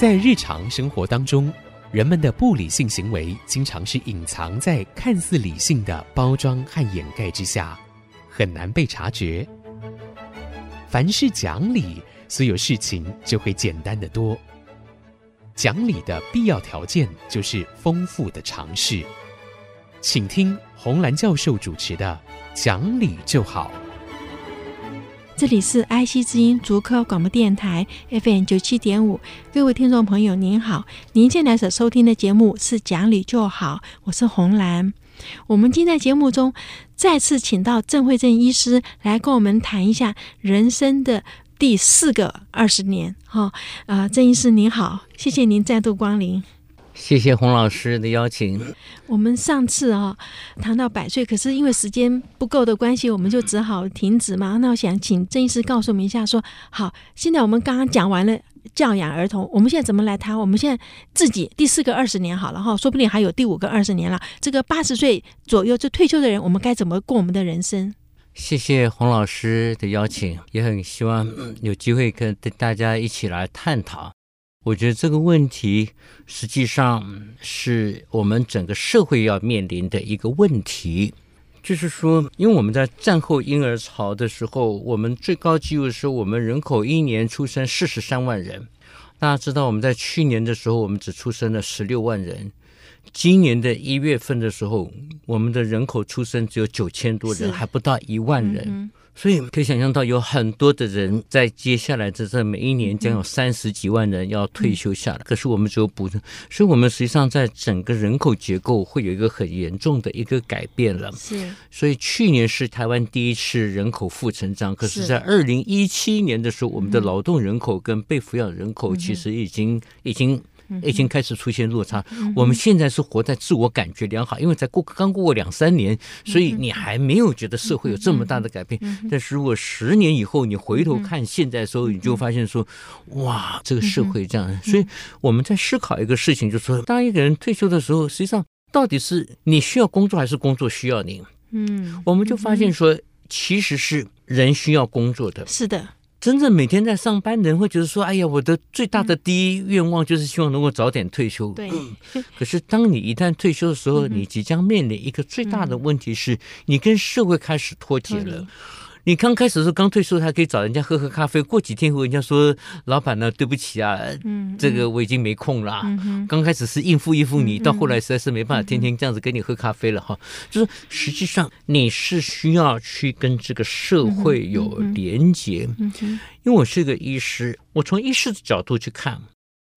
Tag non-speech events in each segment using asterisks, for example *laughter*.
在日常生活当中，人们的不理性行为经常是隐藏在看似理性的包装和掩盖之下，很难被察觉。凡事讲理，所有事情就会简单得多。讲理的必要条件就是丰富的常识。请听洪兰教授主持的《讲理就好》。这里是 IC 之音竹科广播电台 FM 九七点五，各位听众朋友您好，您现在所收听的节目是《讲理就好》，我是红兰。我们今天在节目中再次请到郑惠镇医师来跟我们谈一下人生的第四个二十年。哈、啊、郑医师您好，谢谢您再度光临。谢谢洪老师的邀请。我们上次啊、哦、谈到百岁，可是因为时间不够的关系，我们就只好停止嘛。那我想请郑医师告诉我们一下说，说好，现在我们刚刚讲完了教养儿童，我们现在怎么来谈？我们现在自己第四个二十年好了哈，说不定还有第五个二十年了。这个八十岁左右就退休的人，我们该怎么过我们的人生？谢谢洪老师的邀请，也很希望有机会跟大家一起来探讨。我觉得这个问题实际上是我们整个社会要面临的一个问题，就是说，因为我们在战后婴儿潮的时候，我们最高纪录是我们人口一年出生四十三万人。大家知道，我们在去年的时候，我们只出生了十六万人。今年的一月份的时候，我们的人口出生只有九千多人，还不到一万人。嗯所以可以想象到，有很多的人在接下来的这每一年将有三十几万人要退休下来。可是我们只有补充，所以我们实际上在整个人口结构会有一个很严重的一个改变了。是。所以去年是台湾第一次人口负成长，可是在二零一七年的时候，我们的劳动人口跟被抚养人口其实已经已经。已经开始出现落差。我们现在是活在自我感觉良好，因为才过刚过两三年，所以你还没有觉得社会有这么大的改变。但是如果十年以后你回头看现在的时候，你就发现说，哇，这个社会这样。所以我们在思考一个事情，就是说，当一个人退休的时候，实际上到底是你需要工作，还是工作需要你？嗯，我们就发现说，其实是人需要工作的。是的。真正每天在上班的人会觉得说：“哎呀，我的最大的第一愿望就是希望能够早点退休。”对。可是当你一旦退休的时候，你即将面临一个最大的问题是，你跟社会开始脱节了。你刚开始的时候，刚退休还可以找人家喝喝咖啡。过几天后，人家说：“老板呢，对不起啊，嗯，这个我已经没空了。嗯”刚开始是应付应付你，到后来实在是没办法天天这样子跟你喝咖啡了哈。就是实际上你是需要去跟这个社会有连结。因为我是个医师，我从医师的角度去看。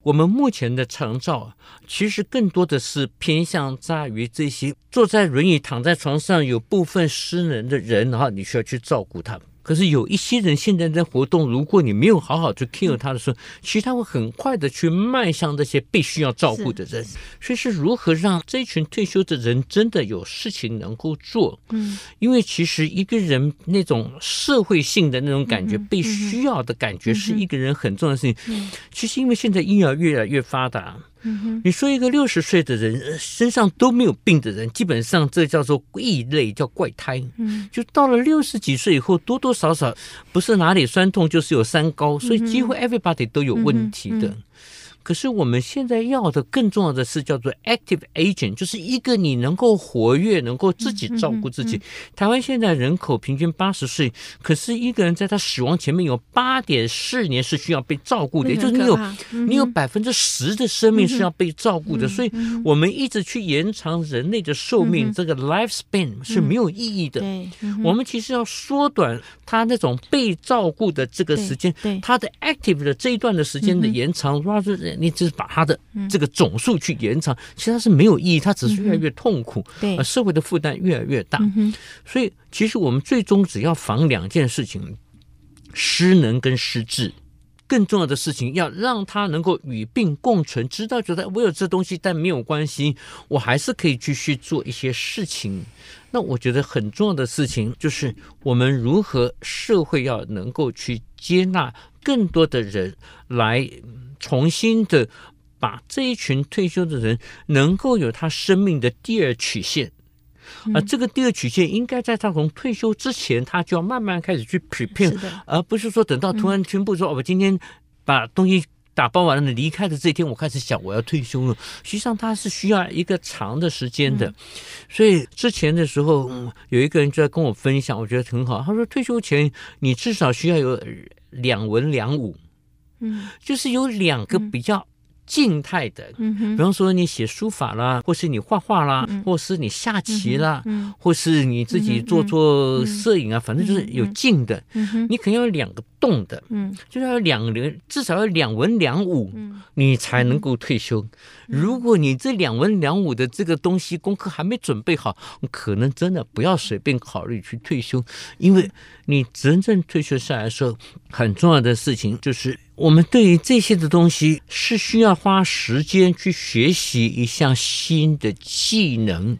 我们目前的长照，其实更多的是偏向在于这些坐在轮椅、躺在床上有部分失能的人，然后你需要去照顾他们。可是有一些人现在在活动，如果你没有好好去 care 他的时候，其实他会很快的去迈向那些被需要照顾的人。所以是如何让这群退休的人真的有事情能够做？嗯，因为其实一个人那种社会性的那种感觉，被需要的感觉，是一个人很重要的事情。其实因为现在医疗越来越发达。你说一个六十岁的人身上都没有病的人，基本上这叫做异类，叫怪胎。嗯，就到了六十几岁以后，多多少少不是哪里酸痛，就是有三高，所以几乎 everybody 都有问题的。可是我们现在要的更重要的是叫做 active agent，就是一个你能够活跃、能够自己照顾自己。台湾现在人口平均八十岁，可是一个人在他死亡前面有八点四年是需要被照顾的，也就是你有你有百分之十的生命是要被照顾的。所以，我们一直去延长人类的寿命，这个 lifespan 是没有意义的。我们其实要缩短他那种被照顾的这个时间，他的 active 的这一段的时间的延长，主你只是把他的这个总数去延长，其实它是没有意义，它只是越来越痛苦，对，社会的负担越来越大。所以，其实我们最终只要防两件事情：失能跟失智。更重要的事情，要让他能够与病共存，知道觉得我有这东西，但没有关系，我还是可以继续做一些事情。那我觉得很重要的事情，就是我们如何社会要能够去接纳更多的人来。重新的把这一群退休的人能够有他生命的第二曲线，而这个第二曲线应该在他从退休之前，他就要慢慢开始去 prepare，而不是说等到突然宣布说，我今天把东西打包完了离开的这一天，我开始想我要退休了。实际上，他是需要一个长的时间的。所以之前的时候，有一个人就在跟我分享，我觉得很好。他说，退休前你至少需要有两文两武，嗯，就是有两个比较。静态的，比方说你写书法啦，或是你画画啦，或是你下棋啦，或是你自己做做摄影啊，反正就是有静的。你肯定要两个动的，嗯。就是要两人，至少要两文两武，你才能够退休。如果你这两文两武的这个东西功课还没准备好，可能真的不要随便考虑去退休，因为你真正退休下来的时候，很重要的事情就是。我们对于这些的东西是需要花时间去学习一项新的技能，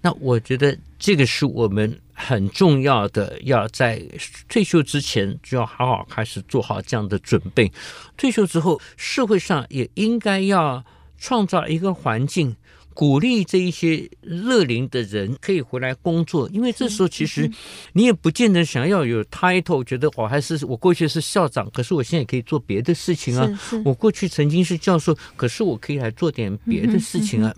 那我觉得这个是我们很重要的，要在退休之前就要好好开始做好这样的准备。退休之后，社会上也应该要创造一个环境。鼓励这一些乐龄的人可以回来工作，因为这时候其实你也不见得想要有 title，觉得我还是我过去是校长，可是我现在可以做别的事情啊。我过去曾经是教授，可是我可以来做点别的事情啊。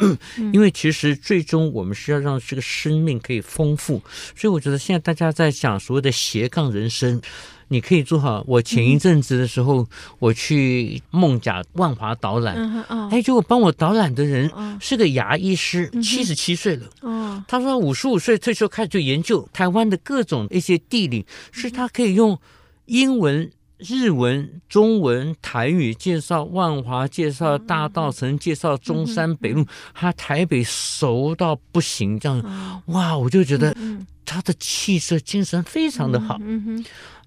因为其实最终我们是要让这个生命可以丰富，所以我觉得现在大家在讲所谓的斜杠人生。你可以做好。我前一阵子的时候，我去孟甲万华导览，哎，结果帮我导览的人是个牙医师，七十七岁了。他说五十五岁退休开始就研究台湾的各种一些地理，是他可以用英文、日文、中文、台语介绍万华，介绍大道城，介绍中山北路，他台北熟到不行，这样哇，我就觉得他的气色、精神非常的好。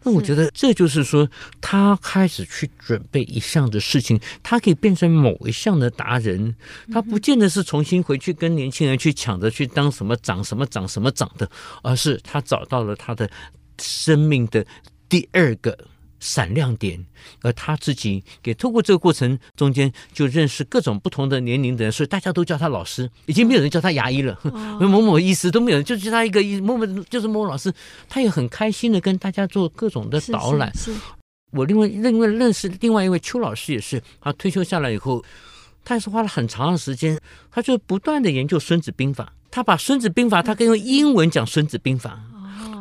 那我觉得这就是说，他开始去准备一项的事情，他可以变成某一项的达人。他不见得是重新回去跟年轻人去抢着去当什么长什么长什么长的，而是他找到了他的生命的第二个。闪亮点，而他自己也透过这个过程中间就认识各种不同的年龄的人，所以大家都叫他老师，已经没有人叫他牙医了，哦、*laughs* 某某医师都没有人，就叫他一个某某就是某某老师，他也很开心的跟大家做各种的导览。是，是，是我另外另外认识另外一位邱老师也是，他退休下来以后，他也是花了很长的时间，他就不断的研究《孙子兵法》，他把《孙子兵法》他可以用英文讲《孙子兵法》。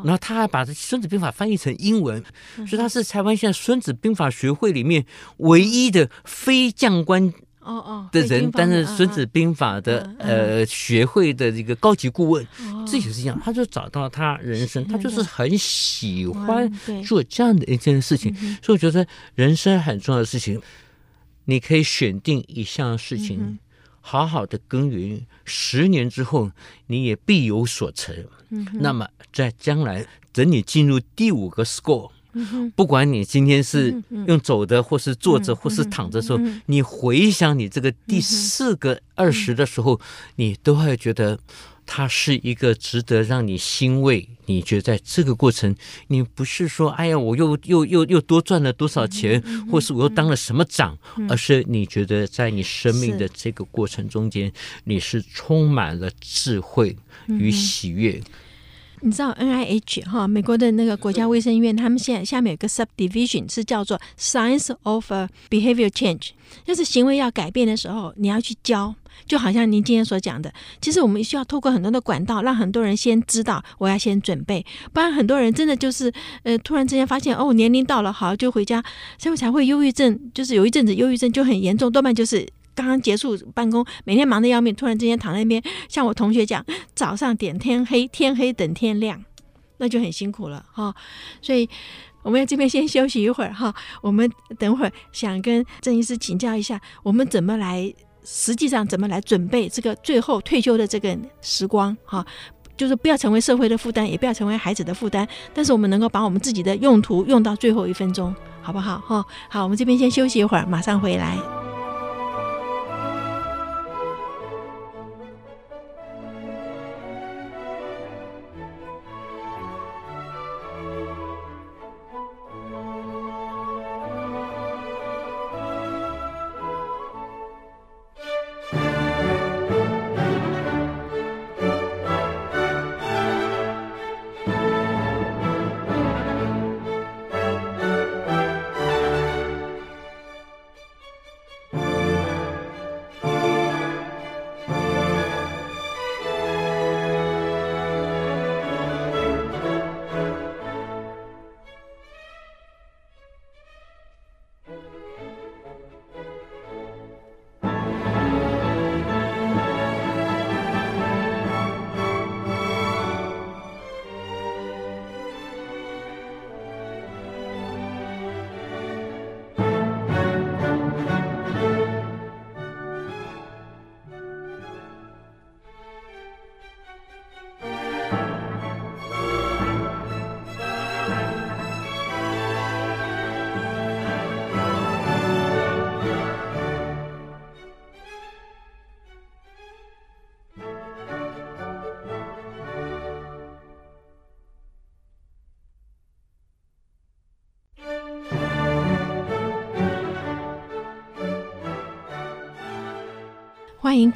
然后他还把这《孙子兵法》翻译成英文，所以他是台湾现在孙子兵法学会里面唯一的非将官哦哦的人，担任孙子兵法的呃学会的这个高级顾问。这也是一样，他就找到他人生，他就是很喜欢做这样的一件事情。所以我觉得人生很重要的事情，你可以选定一项事情。好好的耕耘，十年之后你也必有所成。嗯、那么在将来，等你进入第五个 score，、嗯、不管你今天是用走的，或是坐着，或是躺着的时候，嗯、你回想你这个第四个二十的时候，嗯、你都会觉得。它是一个值得让你欣慰。你觉得在这个过程，你不是说“哎呀，我又又又又多赚了多少钱”，或是我又当了什么长，而是你觉得在你生命的这个过程中间，你是充满了智慧与喜悦。你知道 NIH 哈，美国的那个国家卫生院，他们现在下面有个 subdivision 是叫做 Science of Behavior Change，就是行为要改变的时候，你要去教，就好像您今天所讲的，其实我们需要透过很多的管道，让很多人先知道，我要先准备，不然很多人真的就是呃，突然之间发现哦，年龄到了，好就回家，所以才会忧郁症，就是有一阵子忧郁症就很严重，多半就是。刚刚结束办公，每天忙得要命，突然之间躺在那边，像我同学讲，早上点天黑，天黑等天亮，那就很辛苦了哈。所以我们要这边先休息一会儿哈，我们等会儿想跟郑医师请教一下，我们怎么来，实际上怎么来准备这个最后退休的这个时光哈，就是不要成为社会的负担，也不要成为孩子的负担，但是我们能够把我们自己的用途用到最后一分钟，好不好哈？好，我们这边先休息一会儿，马上回来。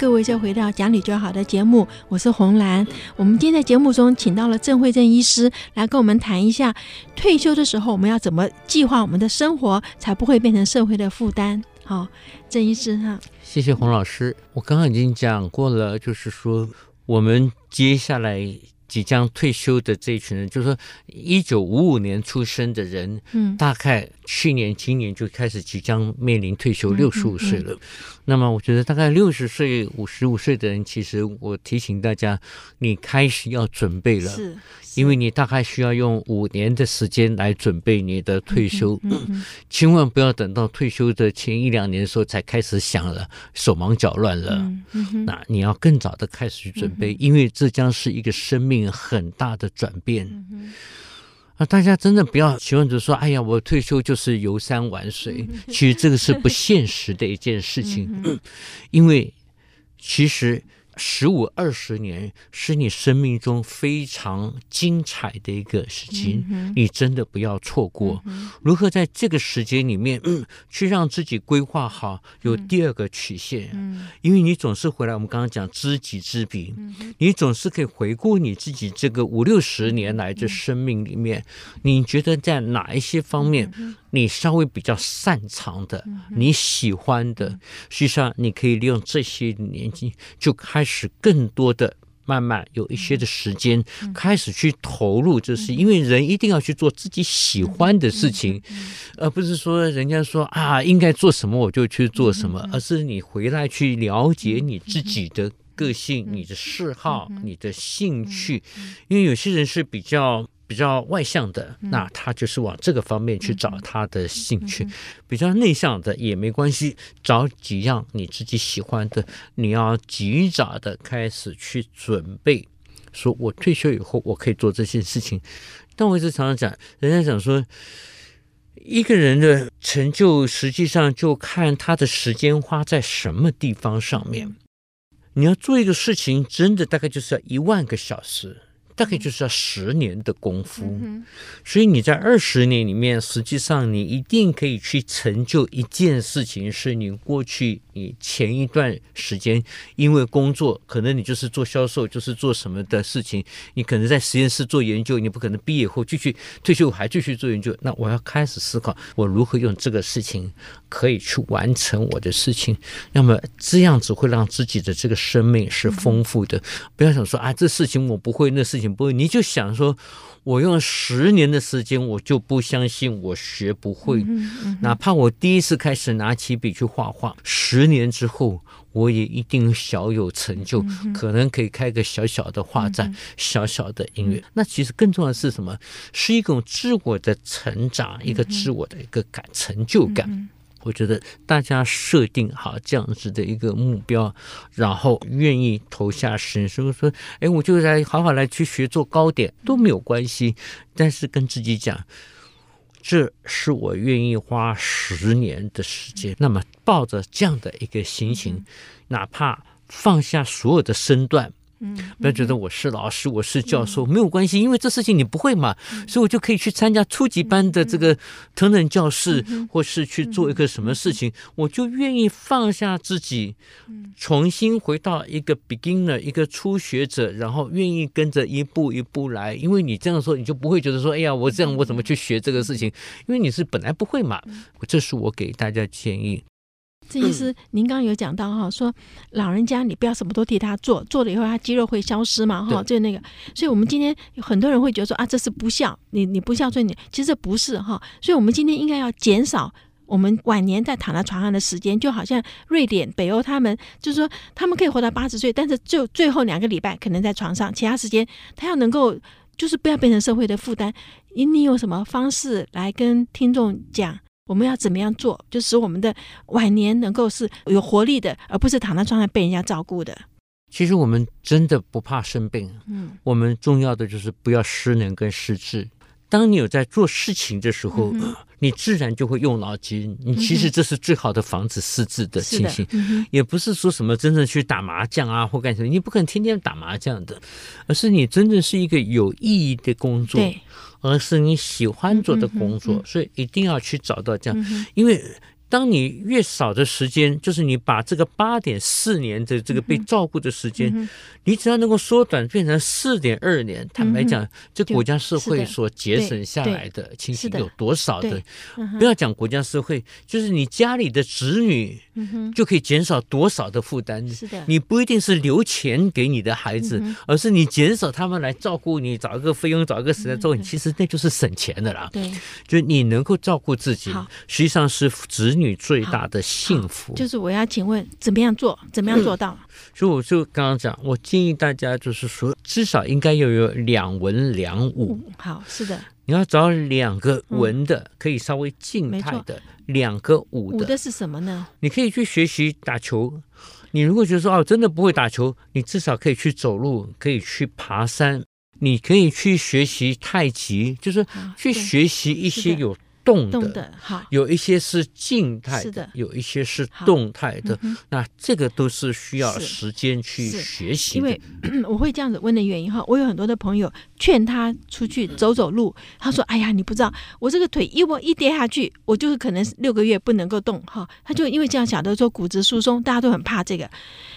各位再回到讲理就好的节目，我是红兰。我们今天在节目中请到了郑慧珍医师来跟我们谈一下退休的时候我们要怎么计划我们的生活，才不会变成社会的负担。好，郑医师哈，谢谢洪老师。我刚刚已经讲过了，就是说我们接下来。即将退休的这一群人，就是说一九五五年出生的人，嗯，大概去年、今年就开始即将面临退休，六十五岁了。嗯。嗯嗯那么，我觉得大概六十岁、五十五岁的人，其实我提醒大家，你开始要准备了，是，因为你大概需要用五年的时间来准备你的退休，千万不要等到退休的前一两年的时候才开始想了，手忙脚乱了。那你要更早的开始去准备，嗯、因为这将是一个生命很大的转变。嗯那大家真的不要期望着说，哎呀，我退休就是游山玩水。其实这个是不现实的一件事情，*clears throat* 因为其实。十五二十年是你生命中非常精彩的一个时期，嗯、你真的不要错过。嗯、如何在这个时间里面，嗯、去让自己规划好有第二个曲线？嗯、因为你总是回来，我们刚刚讲知己知彼，嗯、你总是可以回顾你自己这个五六十年来的生命里面，嗯、你觉得在哪一些方面？嗯你稍微比较擅长的，你喜欢的，实际上你可以利用这些年纪就开始更多的慢慢有一些的时间开始去投入就是，因为人一定要去做自己喜欢的事情，而不是说人家说啊应该做什么我就去做什么，而是你回来去了解你自己的个性、你的嗜好、你的兴趣，因为有些人是比较。比较外向的，那他就是往这个方面去找他的兴趣；比较内向的也没关系，找几样你自己喜欢的，你要及早的开始去准备。说我退休以后我可以做这些事情，但我一直常常讲，人家讲说，一个人的成就实际上就看他的时间花在什么地方上面。你要做一个事情，真的大概就是要一万个小时。大概就是要十年的功夫，嗯、所以你在二十年里面，实际上你一定可以去成就一件事情，是你过去你前一段时间因为工作，可能你就是做销售，就是做什么的事情，你可能在实验室做研究，你不可能毕业后继续退休还继续做研究。那我要开始思考，我如何用这个事情可以去完成我的事情。那么这样子会让自己的这个生命是丰富的。嗯、不要想说啊，这事情我不会，那事情。不，你就想说，我用十年的时间，我就不相信我学不会。嗯嗯、哪怕我第一次开始拿起笔去画画，十年之后，我也一定小有成就，嗯、可能可以开个小小的画展，嗯、小小的音乐。嗯、那其实更重要的是什么？是一种自我的成长，一个自我的一个感成就感。我觉得大家设定好这样子的一个目标，然后愿意投下身，所以说，哎，我就来好好来去学做糕点都没有关系，但是跟自己讲，这是我愿意花十年的时间，那么抱着这样的一个心情，哪怕放下所有的身段。嗯，不要觉得我是老师，我是教授，没有关系，因为这事情你不会嘛，所以我就可以去参加初级班的这个同等教室，或是去做一个什么事情，我就愿意放下自己，重新回到一个 beginner，一个初学者，然后愿意跟着一步一步来，因为你这样说，你就不会觉得说，哎呀，我这样我怎么去学这个事情？因为你是本来不会嘛，这是我给大家建议。这意思，您刚刚有讲到哈，说老人家你不要什么都替他做，做了以后他肌肉会消失嘛哈，就那个，所以我们今天有很多人会觉得说啊，这是不孝，你你不孝顺你，其实不是哈，所以我们今天应该要减少我们晚年在躺在床上的时间，就好像瑞典、北欧他们就是说他们可以活到八十岁，但是就最后两个礼拜可能在床上，其他时间他要能够就是不要变成社会的负担。你你有什么方式来跟听众讲？我们要怎么样做，就使我们的晚年能够是有活力的，而不是躺在床上被人家照顾的。其实我们真的不怕生病，嗯，我们重要的就是不要失能跟失智。当你有在做事情的时候，嗯、你自然就会用脑筋。你其实这是最好的防止失智的情形，嗯、也不是说什么真正去打麻将啊或干什么，你不可能天天打麻将的，而是你真正是一个有意义的工作，而是你喜欢做的工作，所以一定要去找到这样，嗯、因为。当你越少的时间，就是你把这个八点四年的这个被照顾的时间，嗯、你只要能够缩短变成四点二年，嗯、坦白讲，这国家社会所节省下来的情形有多少的？不要讲国家社会，就是你家里的子女，就可以减少多少的负担。是的，你不一定是留钱给你的孩子，嗯、而是你减少他们来照顾你，找一个费用，找一个时间做，你其实那就是省钱的啦。对，就你能够照顾自己，实际上是子女。女最大的幸福，就是我要请问怎么样做，怎么样做到？所以我就刚刚讲，我建议大家就是说，至少应该要有两文两武。好，是的，你要找两个文的，可以稍微静态的；两个武的。武的是什么呢？你可以去学习打球。你如果觉得说哦，真的不会打球，你至少可以去走路，可以去爬山，你可以去学习太极，就是去学习一些有。动的，动的好，有一些是静态的，的有一些是动态的。嗯、那这个都是需要时间去学习的。因为我会这样子问的原因哈，我有很多的朋友劝他出去走走路，他说：“哎呀，你不知道，我这个腿一我一跌下去，我就是可能六个月不能够动哈。”他就因为这样想的说骨质疏松，大家都很怕这个，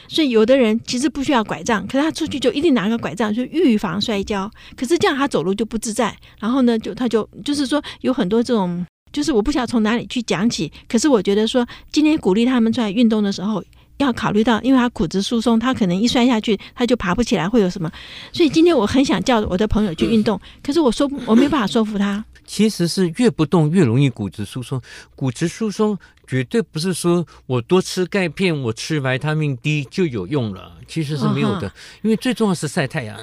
所以有的人其实不需要拐杖，可是他出去就一定拿个拐杖，就预防摔跤。可是这样他走路就不自在，然后呢，就他就就是说有很多这种。就是我不晓得从哪里去讲起，可是我觉得说今天鼓励他们出来运动的时候，要考虑到，因为他骨质疏松，他可能一摔下去他就爬不起来，会有什么？所以今天我很想叫我的朋友去运动，可是我说我没办法说服他。其实是越不动越容易骨质疏松，骨质疏松绝对不是说我多吃钙片，我吃维他命 D 就有用了，其实是没有的，因为最重要是晒太阳，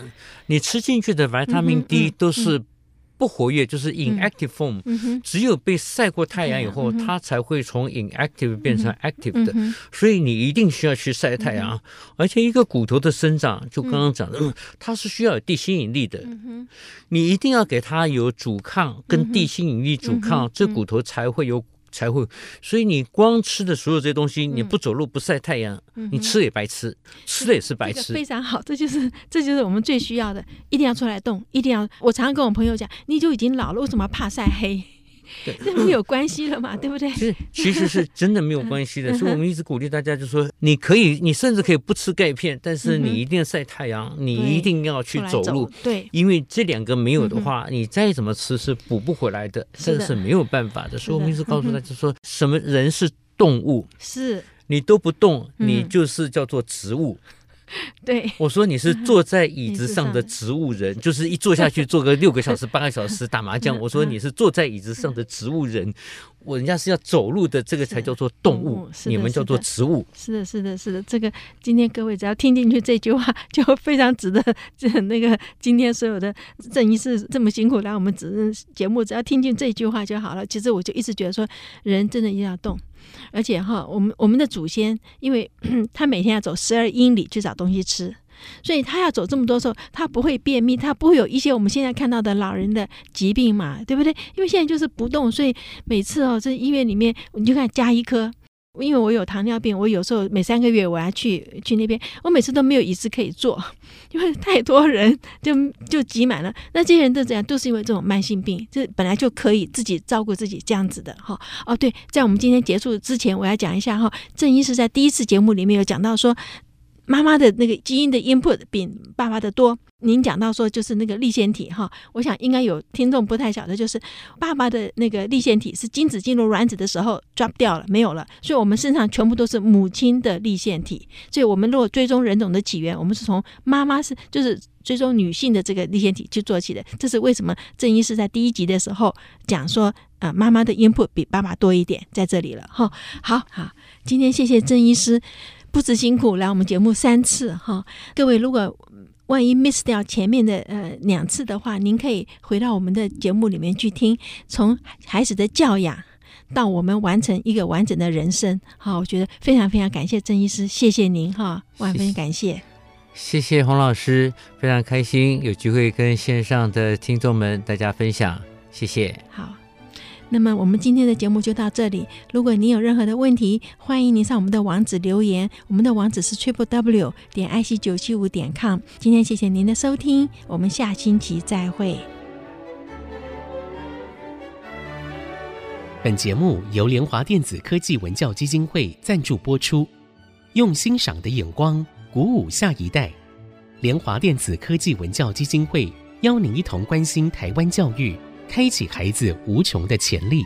你吃进去的维他命 D 都是。不活跃就是 inactive form，、嗯、只有被晒过太阳以后，嗯、它才会从 inactive 变成 active 的。嗯、所以你一定需要去晒太阳。嗯、而且一个骨头的生长，就刚刚讲的，嗯、它是需要有地心引力的。嗯、你一定要给它有阻抗跟地心引力阻抗，嗯、这骨头才会有。才会，所以你光吃的所有这些东西，你不走路不晒太阳，嗯、你吃也白吃，吃的也是白吃。这个、非常好，这就是这就是我们最需要的，一定要出来动，一定要。我常常跟我朋友讲，你就已经老了，为什么怕晒黑？对，*laughs* 这没有关系了嘛，*laughs* 对不对？其实其实是真的没有关系的，所以我们一直鼓励大家，就说你可以，你甚至可以不吃钙片，但是你一定要晒太阳，你一定要去走路，对，因为这两个没有的话，你再怎么吃是补不回来的，这个是没有办法的。所以我们一直告诉大家说，什么人是动物？是你都不动，你就是叫做植物。*laughs* 对，我说你是坐在椅子上的 *laughs* 植物人，就是一坐下去坐个六个小时、八个小时打麻将。*laughs* 我说你是坐在椅子上的植物人，我人家是要走路的，这个才叫做动物，你们叫做植物。是的，是的，是的，这个今天各位只要听进去这句话，就非常值得。这那个今天所有的郑医师这么辛苦来我们节节目，只要听进这句话就好了。其实我就一直觉得说，人真的一定要动。而且哈，我们我们的祖先，因为 *clears throat* 他每天要走十二英里去找东西吃，所以他要走这么多时候，他不会便秘，他不会有一些我们现在看到的老人的疾病嘛，对不对？因为现在就是不动，所以每次哦，这医院里面你就看加一颗。因为我有糖尿病，我有时候每三个月我要去去那边，我每次都没有椅子可以坐，*laughs* 因为太多人就就挤满了。那这些人都这样，都是因为这种慢性病，这本来就可以自己照顾自己这样子的哈。哦，对，在我们今天结束之前，我要讲一下哈，郑医师在第一次节目里面有讲到说，妈妈的那个基因的 input 比爸爸的多。您讲到说就是那个立线体哈，我想应该有听众不太晓得，就是爸爸的那个立线体是精子进入卵子的时候 drop 掉了，没有了，所以我们身上全部都是母亲的立线体。所以我们如果追踪人种的起源，我们是从妈妈是就是追踪女性的这个立线体去做起的。这是为什么郑医师在第一集的时候讲说，呃，妈妈的 input 比爸爸多一点，在这里了哈。好好，今天谢谢郑医师。不辞辛苦来我们节目三次哈，各位如果万一 miss 掉前面的呃两次的话，您可以回到我们的节目里面去听，从孩子的教养到我们完成一个完整的人生，好，我觉得非常非常感谢郑医师，谢谢您哈，万分感谢，谢谢洪老师，非常开心有机会跟线上的听众们大家分享，谢谢，好。那么我们今天的节目就到这里。如果您有任何的问题，欢迎您上我们的网址留言。我们的网址是 triple w 点 ic 九七五点 com。今天谢谢您的收听，我们下星期再会。本节目由联华电子科技文教基金会赞助播出，用欣赏的眼光鼓舞下一代。联华电子科技文教基金会邀您一同关心台湾教育，开启孩子无穷的潜力。